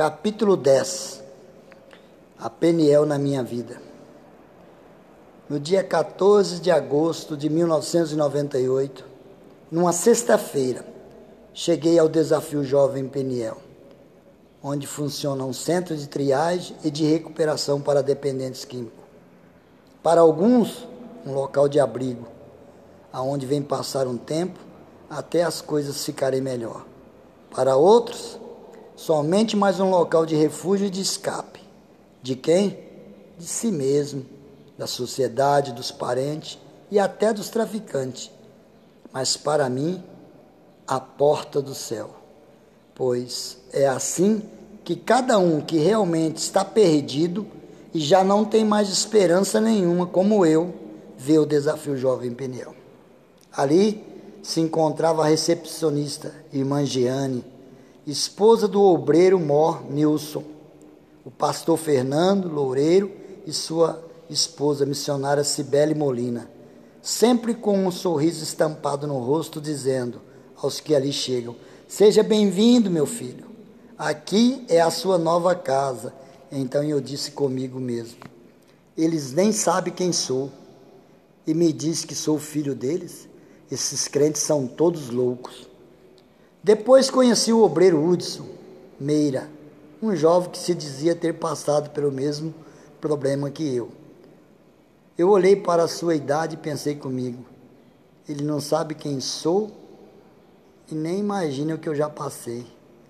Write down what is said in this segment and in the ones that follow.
Capítulo 10 A Peniel na minha vida. No dia 14 de agosto de 1998, numa sexta-feira, cheguei ao Desafio Jovem Peniel, onde funciona um centro de triagem e de recuperação para dependentes químicos. Para alguns, um local de abrigo, aonde vem passar um tempo até as coisas ficarem melhor. Para outros, somente mais um local de refúgio e de escape. De quem? De si mesmo, da sociedade, dos parentes e até dos traficantes. Mas para mim, a porta do céu. Pois é assim que cada um que realmente está perdido e já não tem mais esperança nenhuma, como eu, vê o desafio Jovem Pneu. Ali se encontrava a recepcionista, irmã Giane, esposa do obreiro Mor Nilson, o pastor Fernando Loureiro e sua esposa missionária Cibele Molina, sempre com um sorriso estampado no rosto, dizendo aos que ali chegam: Seja bem-vindo, meu filho. Aqui é a sua nova casa. Então eu disse comigo mesmo: Eles nem sabem quem sou. E me diz que sou filho deles? Esses crentes são todos loucos. Depois conheci o obreiro Hudson Meira, um jovem que se dizia ter passado pelo mesmo problema que eu. Eu olhei para a sua idade e pensei comigo: ele não sabe quem sou e nem imagina o que eu já passei.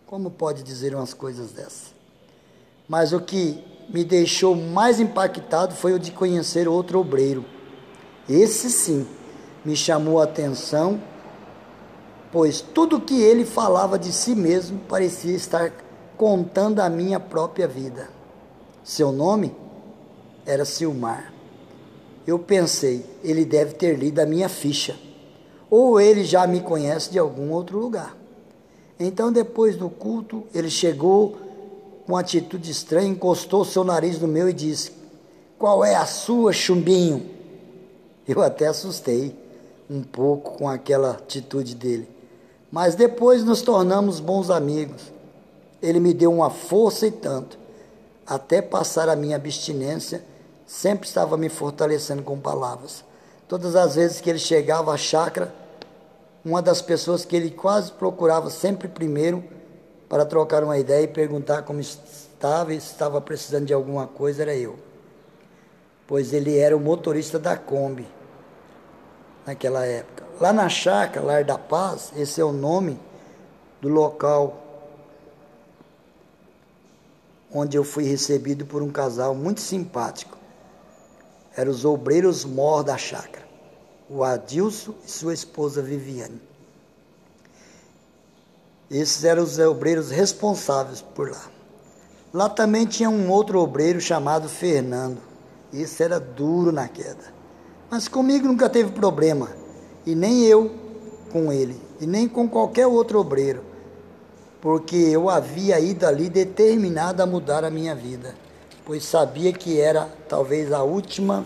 Como pode dizer umas coisas dessas? Mas o que me deixou mais impactado foi o de conhecer outro obreiro. Esse sim me chamou a atenção pois tudo que ele falava de si mesmo parecia estar contando a minha própria vida. Seu nome era Silmar. Eu pensei, ele deve ter lido a minha ficha, ou ele já me conhece de algum outro lugar. Então, depois do culto, ele chegou com atitude estranha, encostou seu nariz no meu e disse: Qual é a sua, chumbinho? Eu até assustei um pouco com aquela atitude dele mas depois nos tornamos bons amigos. Ele me deu uma força e tanto. Até passar a minha abstinência, sempre estava me fortalecendo com palavras. Todas as vezes que ele chegava à chácara, uma das pessoas que ele quase procurava sempre primeiro para trocar uma ideia e perguntar como estava e se estava precisando de alguma coisa era eu. Pois ele era o motorista da Kombi naquela época. Lá na chácara, Lar da Paz, esse é o nome do local onde eu fui recebido por um casal muito simpático. Eram os obreiros mor da chácara, o Adilson e sua esposa Viviane. Esses eram os obreiros responsáveis por lá. Lá também tinha um outro obreiro chamado Fernando. Esse era duro na queda. Mas comigo nunca teve problema, e nem eu com ele, e nem com qualquer outro obreiro, porque eu havia ido ali determinado a mudar a minha vida, pois sabia que era talvez a última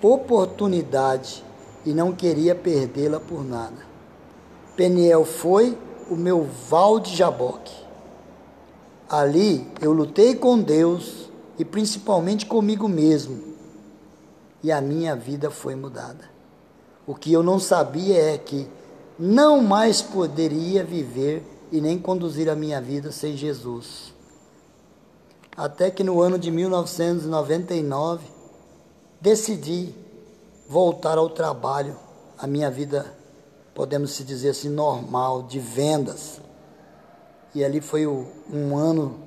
oportunidade e não queria perdê-la por nada. Peniel foi o meu val de Jaboque. Ali eu lutei com Deus e principalmente comigo mesmo e a minha vida foi mudada. O que eu não sabia é que não mais poderia viver e nem conduzir a minha vida sem Jesus. Até que no ano de 1999 decidi voltar ao trabalho, a minha vida, podemos se dizer assim, normal, de vendas. E ali foi um ano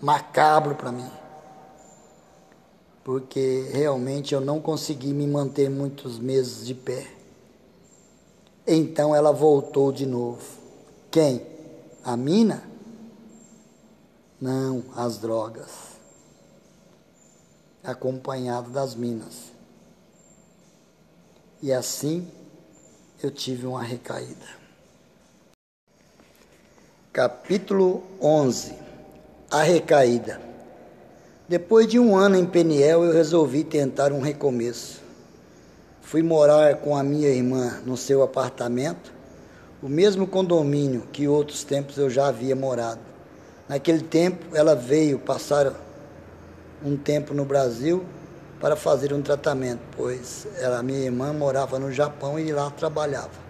macabro para mim porque realmente eu não consegui me manter muitos meses de pé. Então ela voltou de novo. Quem? A mina? Não, as drogas. Acompanhado das minas. E assim eu tive uma recaída. Capítulo 11 A recaída. Depois de um ano em Peniel, eu resolvi tentar um recomeço. Fui morar com a minha irmã no seu apartamento, o mesmo condomínio que outros tempos eu já havia morado. Naquele tempo, ela veio passar um tempo no Brasil para fazer um tratamento, pois ela, minha irmã morava no Japão e lá trabalhava.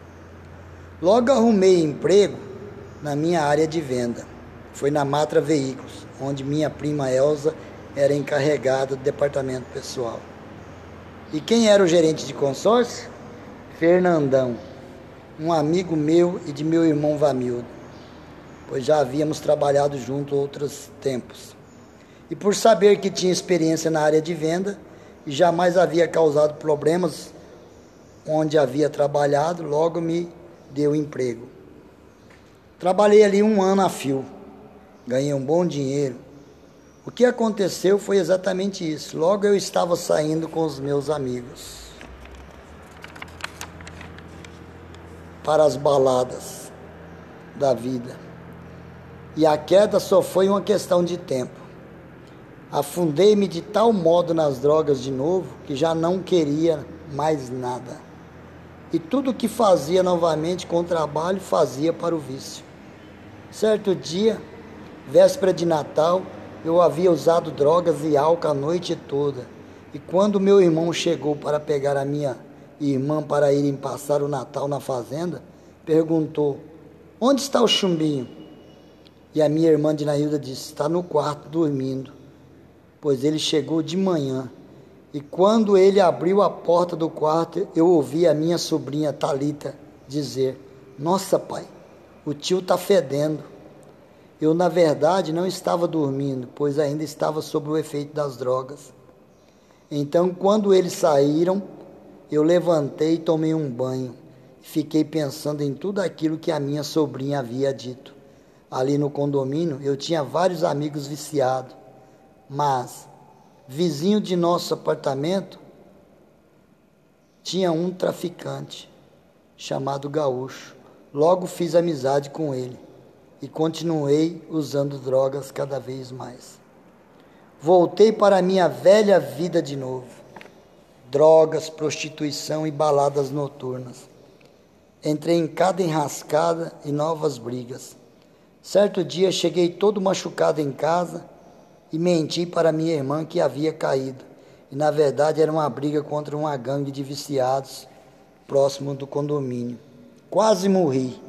Logo arrumei emprego na minha área de venda. Foi na Matra Veículos, onde minha prima Elsa era encarregada do departamento pessoal. E quem era o gerente de consórcio? Fernandão, um amigo meu e de meu irmão Vamildo, pois já havíamos trabalhado junto outros tempos. E por saber que tinha experiência na área de venda e jamais havia causado problemas onde havia trabalhado, logo me deu emprego. Trabalhei ali um ano a fio, ganhei um bom dinheiro. O que aconteceu foi exatamente isso. Logo eu estava saindo com os meus amigos. para as baladas da vida. E a queda só foi uma questão de tempo. Afundei-me de tal modo nas drogas de novo que já não queria mais nada. E tudo que fazia novamente com o trabalho fazia para o vício. Certo dia, véspera de Natal, eu havia usado drogas e álcool a noite toda. E quando meu irmão chegou para pegar a minha irmã para irem passar o Natal na fazenda, perguntou: Onde está o chumbinho? E a minha irmã Dinailda disse: Está no quarto dormindo, pois ele chegou de manhã. E quando ele abriu a porta do quarto, eu ouvi a minha sobrinha Talita dizer: Nossa, pai, o tio está fedendo. Eu, na verdade, não estava dormindo, pois ainda estava sob o efeito das drogas. Então, quando eles saíram, eu levantei e tomei um banho. Fiquei pensando em tudo aquilo que a minha sobrinha havia dito. Ali no condomínio eu tinha vários amigos viciados, mas vizinho de nosso apartamento tinha um traficante chamado Gaúcho. Logo fiz amizade com ele e continuei usando drogas cada vez mais. Voltei para a minha velha vida de novo drogas, prostituição e baladas noturnas. Entrei em cada enrascada e novas brigas. Certo dia cheguei todo machucado em casa e menti para minha irmã que havia caído. E na verdade era uma briga contra uma gangue de viciados próximo do condomínio. Quase morri,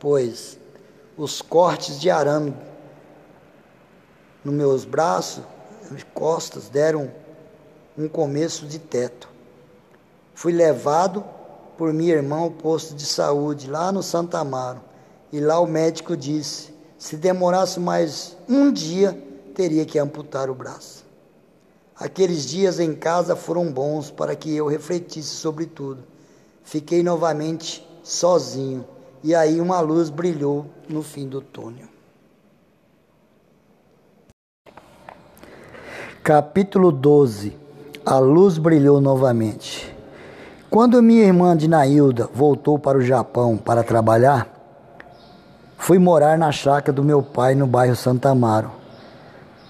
pois os cortes de arame nos meus braços e costas deram um começo de teto. Fui levado por minha irmã ao posto de saúde lá no Santa Amaro e lá o médico disse: se demorasse mais um dia, teria que amputar o braço. Aqueles dias em casa foram bons para que eu refletisse sobre tudo. Fiquei novamente sozinho e aí uma luz brilhou no fim do túnel. Capítulo 12 a luz brilhou novamente. Quando minha irmã Dinailda voltou para o Japão para trabalhar, fui morar na chácara do meu pai no bairro Santa Amaro,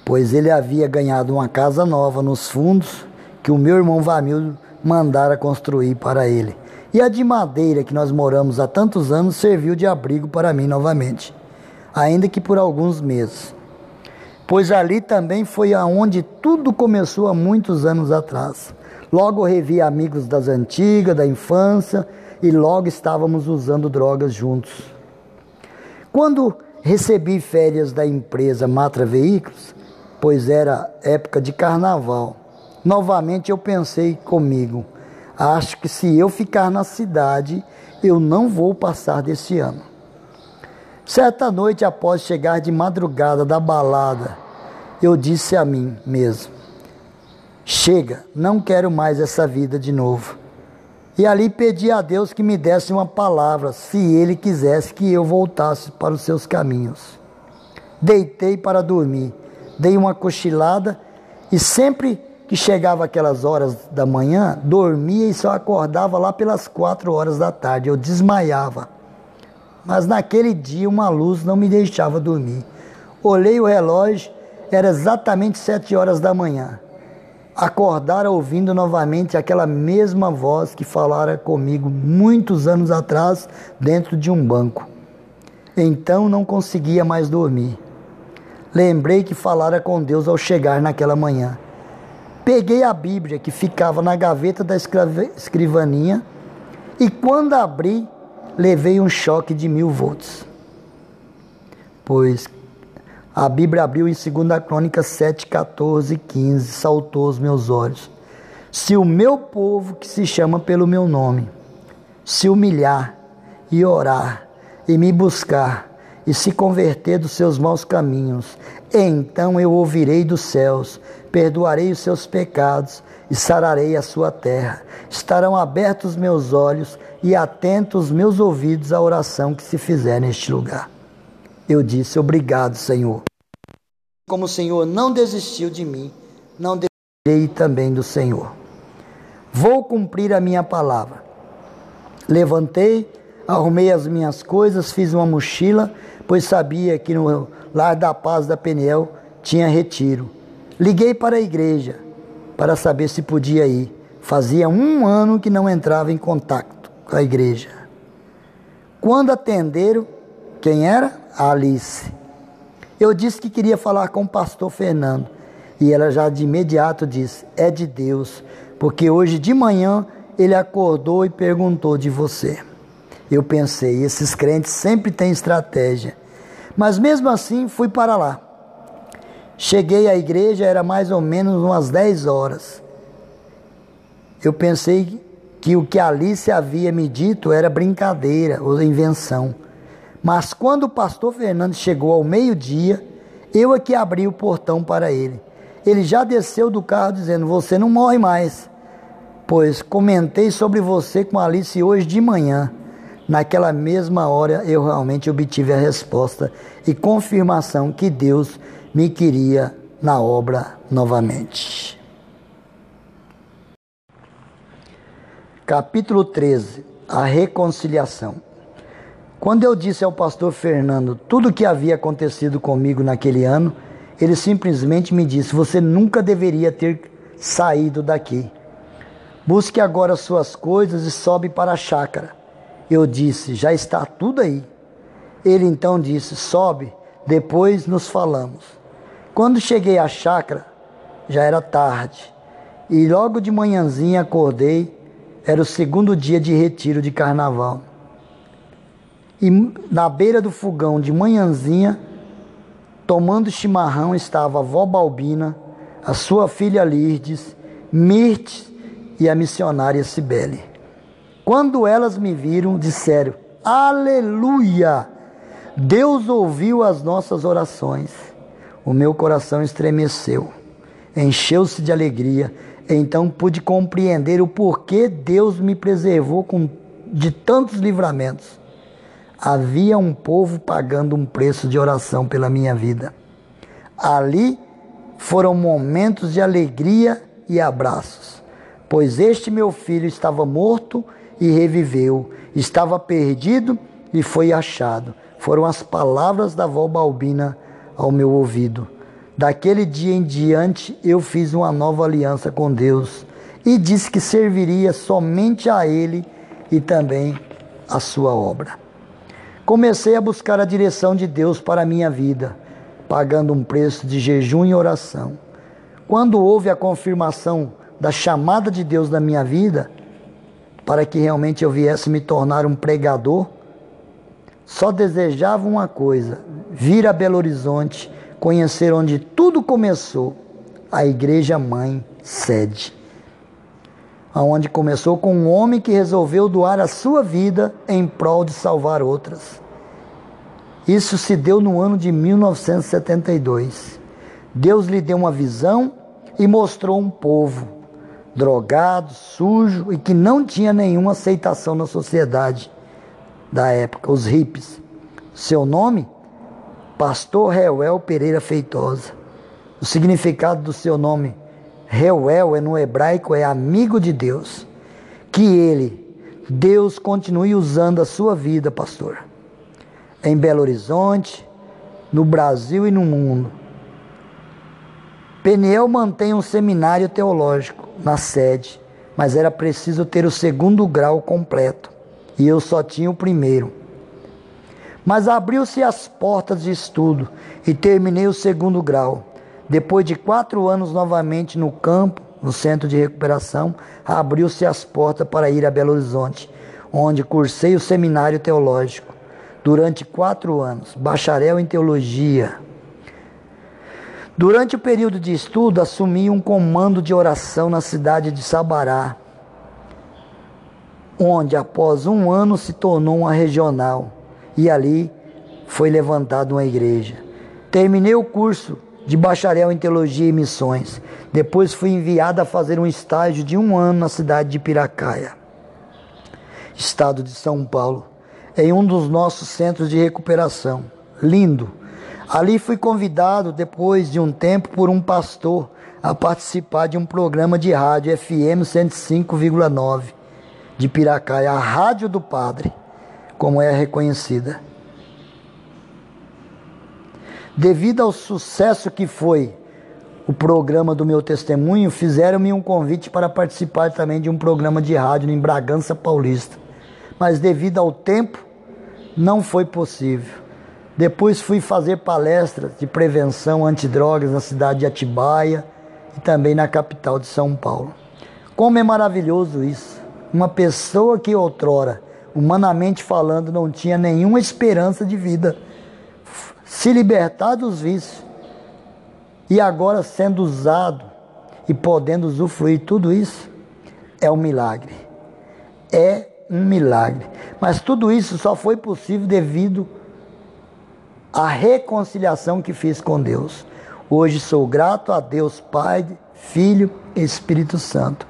pois ele havia ganhado uma casa nova nos fundos que o meu irmão Vamildo mandara construir para ele. E a de madeira que nós moramos há tantos anos serviu de abrigo para mim novamente, ainda que por alguns meses pois ali também foi aonde tudo começou há muitos anos atrás. Logo revi amigos das antigas, da infância, e logo estávamos usando drogas juntos. Quando recebi férias da empresa Matra Veículos, pois era época de carnaval, novamente eu pensei comigo: acho que se eu ficar na cidade, eu não vou passar desse ano. Certa noite, após chegar de madrugada da balada, eu disse a mim mesmo: Chega, não quero mais essa vida de novo. E ali pedi a Deus que me desse uma palavra, se Ele quisesse que eu voltasse para os seus caminhos. Deitei para dormir, dei uma cochilada e sempre que chegava aquelas horas da manhã, dormia e só acordava lá pelas quatro horas da tarde. Eu desmaiava. Mas naquele dia uma luz não me deixava dormir. Olhei o relógio, era exatamente sete horas da manhã. Acordara ouvindo novamente aquela mesma voz que falara comigo muitos anos atrás dentro de um banco. Então não conseguia mais dormir. Lembrei que falara com Deus ao chegar naquela manhã. Peguei a Bíblia que ficava na gaveta da escrivaninha e quando abri, levei um choque de mil volts. Pois a Bíblia abriu em 2 Crônicas 7, 14 e 15, saltou os meus olhos. Se o meu povo, que se chama pelo meu nome, se humilhar e orar e me buscar e se converter dos seus maus caminhos, então eu ouvirei dos céus, perdoarei os seus pecados e sararei a sua terra. Estarão abertos meus olhos e atentos meus ouvidos à oração que se fizer neste lugar. Eu disse: Obrigado, Senhor. Como o Senhor não desistiu de mim, não desistirei também do Senhor. Vou cumprir a minha palavra. Levantei, arrumei as minhas coisas, fiz uma mochila, pois sabia que no lar da paz da Peniel tinha retiro. Liguei para a igreja para saber se podia ir. Fazia um ano que não entrava em contato com a igreja. Quando atenderam, quem era? A Alice. Eu disse que queria falar com o pastor Fernando. E ela já de imediato disse: É de Deus, porque hoje de manhã ele acordou e perguntou de você. Eu pensei: esses crentes sempre têm estratégia. Mas mesmo assim fui para lá. Cheguei à igreja, era mais ou menos umas 10 horas. Eu pensei que o que Alice havia me dito era brincadeira ou invenção. Mas quando o pastor Fernando chegou ao meio-dia, eu é que abri o portão para ele. Ele já desceu do carro dizendo: Você não morre mais. Pois comentei sobre você com Alice hoje de manhã. Naquela mesma hora eu realmente obtive a resposta e confirmação que Deus me queria na obra novamente. Capítulo 13 A reconciliação. Quando eu disse ao pastor Fernando tudo o que havia acontecido comigo naquele ano, ele simplesmente me disse: Você nunca deveria ter saído daqui. Busque agora suas coisas e sobe para a chácara. Eu disse: Já está tudo aí. Ele então disse: Sobe, depois nos falamos. Quando cheguei à chácara, já era tarde. E logo de manhãzinha acordei, era o segundo dia de retiro de carnaval. E na beira do fogão de manhãzinha, tomando chimarrão, estava a vó Balbina, a sua filha Lirdes, Mirtes e a missionária Cibele. Quando elas me viram, disseram: Aleluia! Deus ouviu as nossas orações. O meu coração estremeceu, encheu-se de alegria. Então pude compreender o porquê Deus me preservou com, de tantos livramentos havia um povo pagando um preço de oração pela minha vida. Ali foram momentos de alegria e abraços, pois este meu filho estava morto e reviveu, estava perdido e foi achado. Foram as palavras da avó Balbina ao meu ouvido. Daquele dia em diante eu fiz uma nova aliança com Deus e disse que serviria somente a Ele e também a sua obra. Comecei a buscar a direção de Deus para a minha vida, pagando um preço de jejum e oração. Quando houve a confirmação da chamada de Deus na minha vida, para que realmente eu viesse me tornar um pregador, só desejava uma coisa: vir a Belo Horizonte, conhecer onde tudo começou, a Igreja Mãe Sede aonde começou com um homem que resolveu doar a sua vida em prol de salvar outras. Isso se deu no ano de 1972. Deus lhe deu uma visão e mostrou um povo drogado, sujo e que não tinha nenhuma aceitação na sociedade da época, os hippies. Seu nome? Pastor Reuel Pereira Feitosa. O significado do seu nome Reuel é no hebraico é amigo de Deus. Que ele, Deus, continue usando a sua vida, pastor. Em Belo Horizonte, no Brasil e no mundo. Peniel mantém um seminário teológico na sede, mas era preciso ter o segundo grau completo, e eu só tinha o primeiro. Mas abriu-se as portas de estudo e terminei o segundo grau. Depois de quatro anos novamente no campo, no centro de recuperação, abriu-se as portas para ir a Belo Horizonte, onde cursei o seminário teológico durante quatro anos, bacharel em teologia. Durante o período de estudo, assumi um comando de oração na cidade de Sabará, onde após um ano se tornou uma regional e ali foi levantada uma igreja. Terminei o curso de bacharel em teologia e missões. Depois fui enviado a fazer um estágio de um ano na cidade de Piracaia, estado de São Paulo, em um dos nossos centros de recuperação. Lindo. Ali fui convidado, depois de um tempo, por um pastor a participar de um programa de rádio FM 105,9 de Piracaia, a Rádio do Padre, como é reconhecida. Devido ao sucesso que foi o programa do meu testemunho, fizeram-me um convite para participar também de um programa de rádio em Bragança Paulista. Mas devido ao tempo, não foi possível. Depois fui fazer palestras de prevenção antidrogas na cidade de Atibaia e também na capital de São Paulo. Como é maravilhoso isso! Uma pessoa que outrora, humanamente falando, não tinha nenhuma esperança de vida se libertar dos vícios e agora sendo usado e podendo usufruir tudo isso, é um milagre. É um milagre. Mas tudo isso só foi possível devido à reconciliação que fiz com Deus. Hoje sou grato a Deus Pai, Filho e Espírito Santo.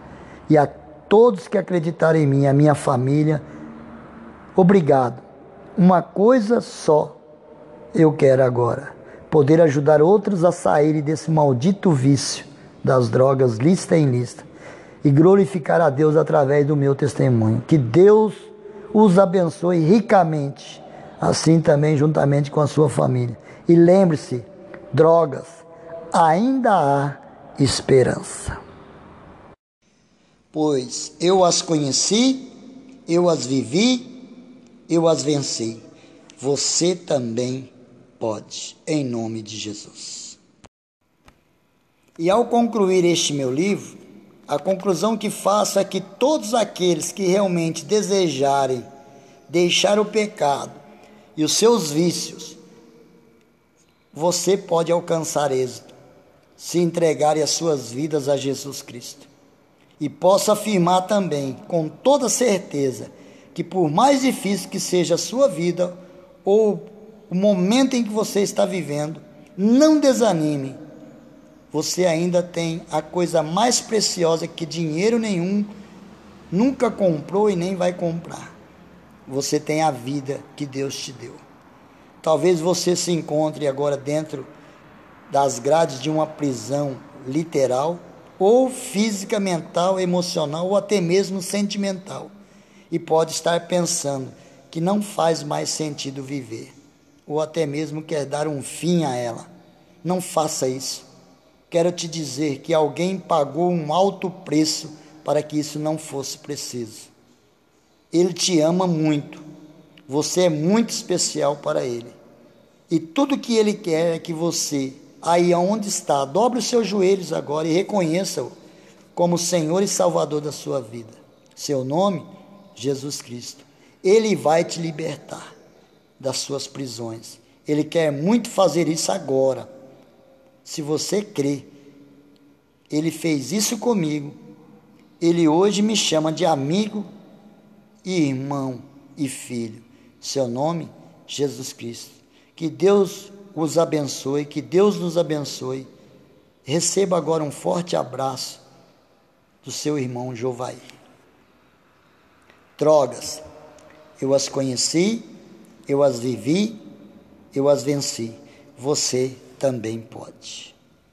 E a todos que acreditaram em mim, a minha família, obrigado. Uma coisa só eu quero agora poder ajudar outros a saírem desse maldito vício das drogas lista em lista e glorificar a Deus através do meu testemunho. Que Deus os abençoe ricamente, assim também juntamente com a sua família. E lembre-se, drogas, ainda há esperança. Pois eu as conheci, eu as vivi, eu as venci. Você também Pode, em nome de Jesus. E ao concluir este meu livro, a conclusão que faço é que todos aqueles que realmente desejarem deixar o pecado e os seus vícios, você pode alcançar êxito se entregarem as suas vidas a Jesus Cristo. E posso afirmar também, com toda certeza, que por mais difícil que seja a sua vida ou o momento em que você está vivendo, não desanime. Você ainda tem a coisa mais preciosa que dinheiro nenhum nunca comprou e nem vai comprar. Você tem a vida que Deus te deu. Talvez você se encontre agora dentro das grades de uma prisão literal, ou física, mental, emocional, ou até mesmo sentimental. E pode estar pensando que não faz mais sentido viver ou até mesmo quer dar um fim a ela. Não faça isso. Quero te dizer que alguém pagou um alto preço para que isso não fosse preciso. Ele te ama muito. Você é muito especial para ele. E tudo que ele quer é que você, aí onde está, dobre os seus joelhos agora e reconheça-o como Senhor e Salvador da sua vida. Seu nome, Jesus Cristo. Ele vai te libertar das suas prisões. Ele quer muito fazer isso agora. Se você crê, ele fez isso comigo. Ele hoje me chama de amigo e irmão e filho. Seu nome, Jesus Cristo. Que Deus os abençoe, que Deus nos abençoe. Receba agora um forte abraço do seu irmão Jovaí. Drogas, eu as conheci eu as vivi, eu as venci. Você também pode.